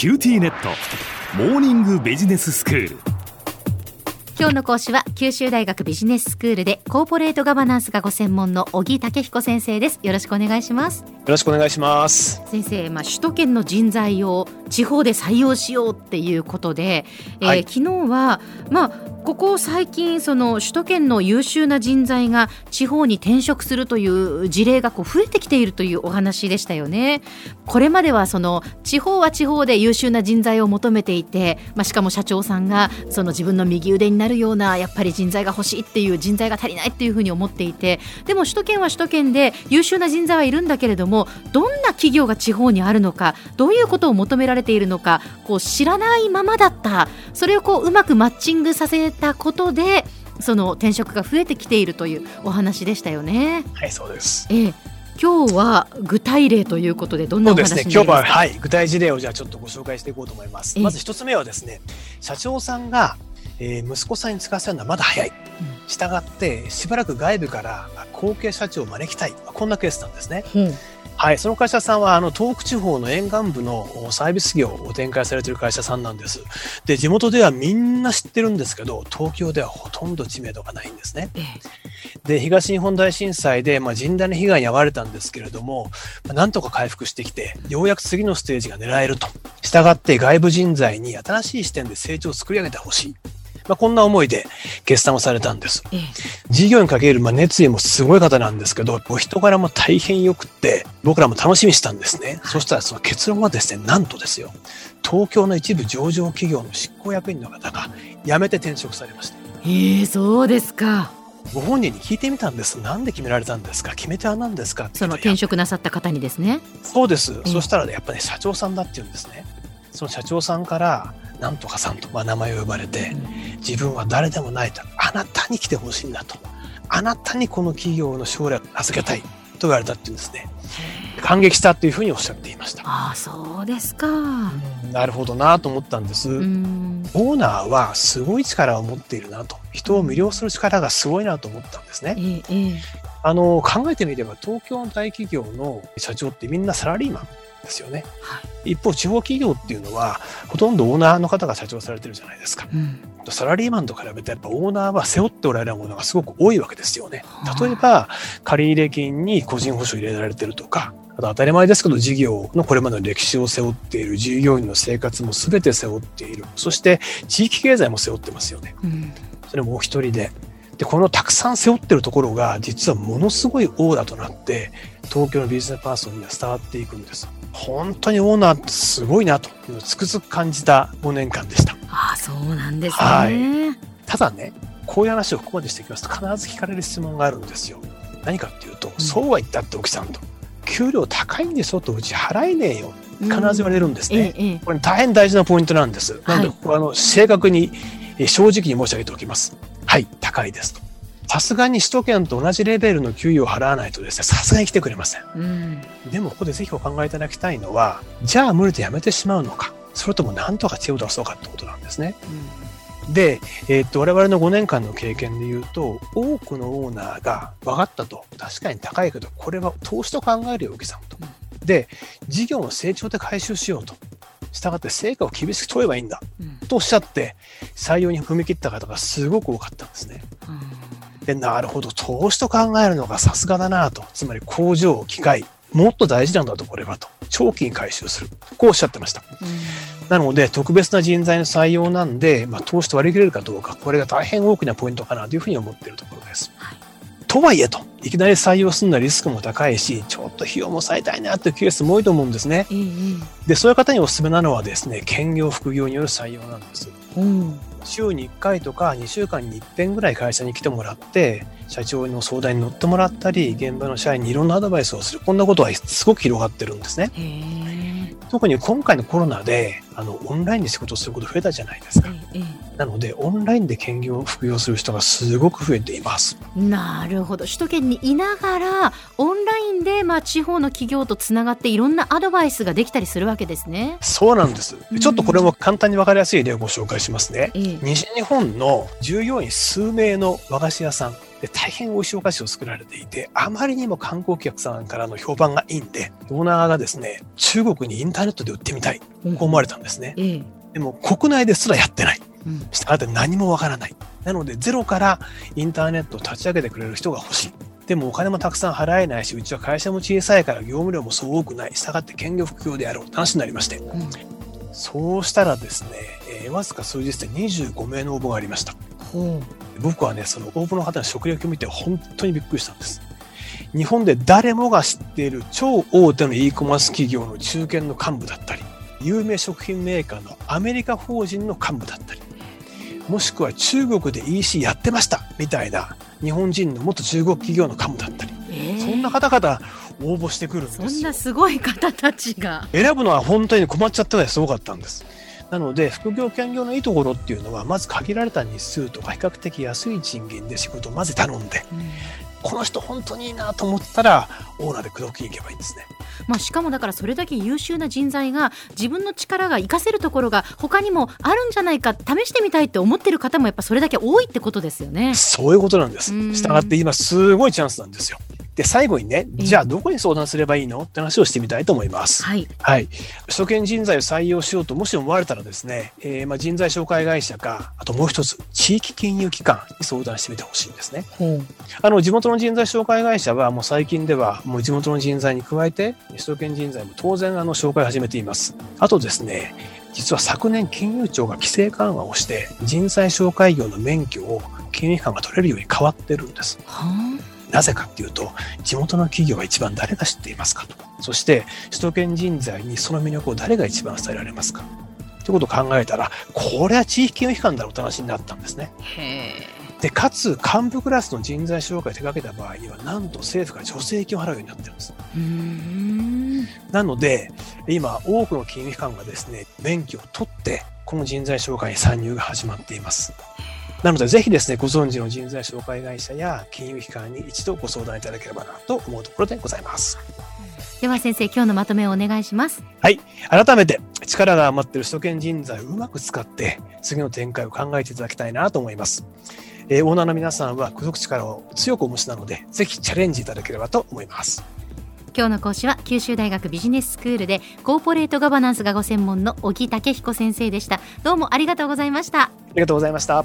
QTnet。モーニングビジネススクール。今日の講師は九州大学ビジネススクールでコーポレートガバナンスがご専門の小城武彦先生です。よろしくお願いします。よろしくお願いします。先生まあ首都圏の人材を地方で採用しようっていうことで、えー、はい、昨日はまあここ最近その首都圏の優秀な人材が地方に転職するという事例がこう増えてきているというお話でしたよね。これまではその地方は地方で優秀な人材を求めていて、まあ、しかも社長さんがその自分の右腕になるようなやっぱり人材が欲しいっていう人材が足りないっていうふうに思っていてでも首都圏は首都圏で優秀な人材はいるんだけれどもどんな企業が地方にあるのかどういうことを求められているのかこう知らないままだったそれをこううまくマッチングさせたことでその転職が増えてきているというお話でしたよね。はいそうです、ええ今日は具体例ということでどんなお話ですね今日ははい具体事例をじゃあちょっとご紹介していこうと思います。まず一つ目はですね社長さんが、えー、息子さんに使わせるのはまだ早い。うん、したがってしばらく外部から後継社長を招きたいこんなケースなんですね。うんはい、その会社さんはあの東北地方の沿岸部のサービス業を展開されている会社さんなんです。で、地元ではみんな知ってるんですけど、東京ではほとんど知名度がないんですね。で、東日本大震災で、まあ、甚大な被害に遭われたんですけれども、まあ、なんとか回復してきて、ようやく次のステージが狙えると。したがって外部人材に新しい視点で成長を作り上げてほしい。まあ、こんな思いで決断をされたんです。事業にかけるまあ熱意もすごい方なんですけど、お人柄も大変良くって、僕らも楽しみにしたんですね。そしたらその結論はですね、なんとですよ、東京の一部上場企業の執行役員の方が辞めて転職されました。へえ、そうですか。ご本人に聞いてみたんです。なんで決められたんですか？決め手は何ですか？その転職なさった方にですね。そうです。そしたらね、やっぱり、ね、社長さんだって言うんですね。その社長さんから、なんとかさんと、まあ、名前を呼ばれて、自分は誰でもないと。あなたに来てほしいんだと。あなたにこの企業の将来を預けたいと言われたっていうんですね。感激したというふうにおっしゃっていました。ああ、そうですか。なるほどなと思ったんです。オーナーはすごい力を持っているなと。人を魅了する力がすごいなと思ったんですね。ええ、あの、考えてみれば東京の大企業の社長ってみんなサラリーマン。ですよね、はい、一方地方企業っていうのはほとんどオーナーの方が社長されてるじゃないですか、うん、サラリーマンと比べてやっぱオーナーは背負っておられるものがすごく多いわけですよね。例えば借入金に個人保証入れられてるとかあと当たり前ですけど事業のこれまでの歴史を背負っている従業員の生活も全て背負っている。そして地域経済も背負ってますよね、うん、それもお一人ででこのたくさん背負ってるところが実はものすごいオーダーとなって東京のビジネスパーソンには伝わっていくんです本当にオーナーってすごいなというのをつくづく感じた5年間でした。ああ、そうなんですね。はい。ただね、こういう話をここまでしていきますと必ず聞かれる質問があるんですよ。何かっていうと、うん、そうは言ったって奥さんと。給料高いんですよとうち払えねえよ。必ず言われるんですね。うんええ、これ大変大事なポイントなんです。なので、ここはあの正確に正直に申し上げておきます。はい、高いですと。さすがに首都圏と同じレベルの給与を払わないとですね、さすがに来てくれません。うん、でもここでぜひお考えいただきたいのは、じゃあ無理でやめてしまうのか、それとも何とか手を出そうかってことなんですね。うん、で、えー、っと、我々の5年間の経験で言うと、多くのオーナーが分かったと。確かに高いけど、これは投資と考えるよ、お客さんと。で、事業の成長で回収しようと。したがって成果を厳しく問えばいいんだ、うん、とおっしゃって採用に踏み切った方がすごく多かったんですね。うんで、なるほど、投資と考えるのがさすがだなと。つまり工場、機械、もっと大事なんだと、これはと。長期に回収する。こうおっしゃってました。なので、特別な人材の採用なんで、まあ、投資と割り切れるかどうか、これが大変大きなポイントかなというふうに思っているところです。はい、とはいえと、いきなり採用するのはリスクも高いし、ちょっと費用も抑えたいなというケースも多いと思うんですね。で、そういう方にお勧めなのはですね、兼業、副業による採用なんです。うん週に1回とか2週間に1遍ぐらい会社に来てもらって、社長の相談に乗ってもらったり、現場の社員にいろんなアドバイスをする。こんなことはすごく広がってるんですね。特に今回のコロナで、あの、オンラインで仕事すること増えたじゃないですか。なので、オンラインで兼業、副業する人がすごく増えています。なるほど。首都圏にいながら、オンラインで、まあ、地方の企業とつながっていろんなアドバイスができたりするわけですね。そうなんです。ちょっとこれも簡単にわかりやすい例をご紹介しますね。西日本の従業員数名の和菓子屋さん。で大変美味しいお菓子を作られていて、あまりにも観光客さんからの評判がいいんで、オーナーがですね、中国にインターネットで売ってみたい、こう思われたんですね。うん、でも国内ですらやってない。したがって何もわからない。なのでゼロからインターネットを立ち上げてくれる人が欲しい。でもお金もたくさん払えないし、うちは会社も小さいから業務量もそう多くない。したがって兼業副業でやろうって話になりまして。うん、そうしたらですね、えー、わずか数日で25名の応募がありました。僕はね、その応募の方の職歴を見て本当にびっくりしたんです。日本で誰もが知っている超大手の e コマース企業の中堅の幹部だったり、有名食品メーカーのアメリカ法人の幹部だったり、もしくは中国で EC やってましたみたいな日本人の元中国企業の幹部だったり、えー、そんな方々応募してくるんですよ。そんなすごい方たちが。選ぶのは本当に困っちゃったぐらいすごかったんです。なので、副業兼業のいいところっていうのは、まず限られた日数とか比較的安い賃金で仕事をまず頼んで、うん、この人本当にいいなと思ったら、オーナーで口説きに行けばいいんですね。まあ、しかもだからそれだけ優秀な人材が自分の力が活かせるところが他にもあるんじゃないか試してみたいって思ってる方もやっぱそれだけ多いってことですよね。そういうことなんです。したがって今すごいチャンスなんですよ。で、最後にね、じゃあどこに相談すればいいの？って話をしてみたいと思います。はい。はい。首都圏人材を採用しようともし思われたらですね、えー、まあ人材紹介会社か、あともう一つ、地域金融機関に相談してみてほしいんですね。うん、あの、地元の人材紹介会社はもう最近ではもう地元の人材に加えて、首都圏人材も当然あの紹介を始めています。あとですね、実は昨年金融庁が規制緩和をして人材紹介業の免許を金融機関が取れるように変わってるんです。はあなぜかっていうと、地元の企業は一番誰が知っていますかと。そして、首都圏人材にその魅力を誰が一番伝えられますかということを考えたら、これは地域金融機関だろうって話になったんですね。で、かつ、幹部クラスの人材紹介を手掛けた場合には、なんと政府が助成金を払うようになってるんです。なので、今、多くの金融機関がですね、免許を取って、この人材紹介に参入が始まっています。なので、ぜひですね、ご存知の人材紹介会社や金融機関に一度ご相談いただければなと思うところでございます。では先生、今日のまとめをお願いします。はい。改めて、力が余っている首都圏人材をうまく使って、次の展開を考えていただきたいなと思います。えー、オーナーの皆さんは、付属力を強くお持ちなので、ぜひチャレンジいただければと思います。今日の講師は九州大学ビジネススクールでコーポレートガバナンスがご専門の小木武彦先生でしたどうもありがとうございましたありがとうございました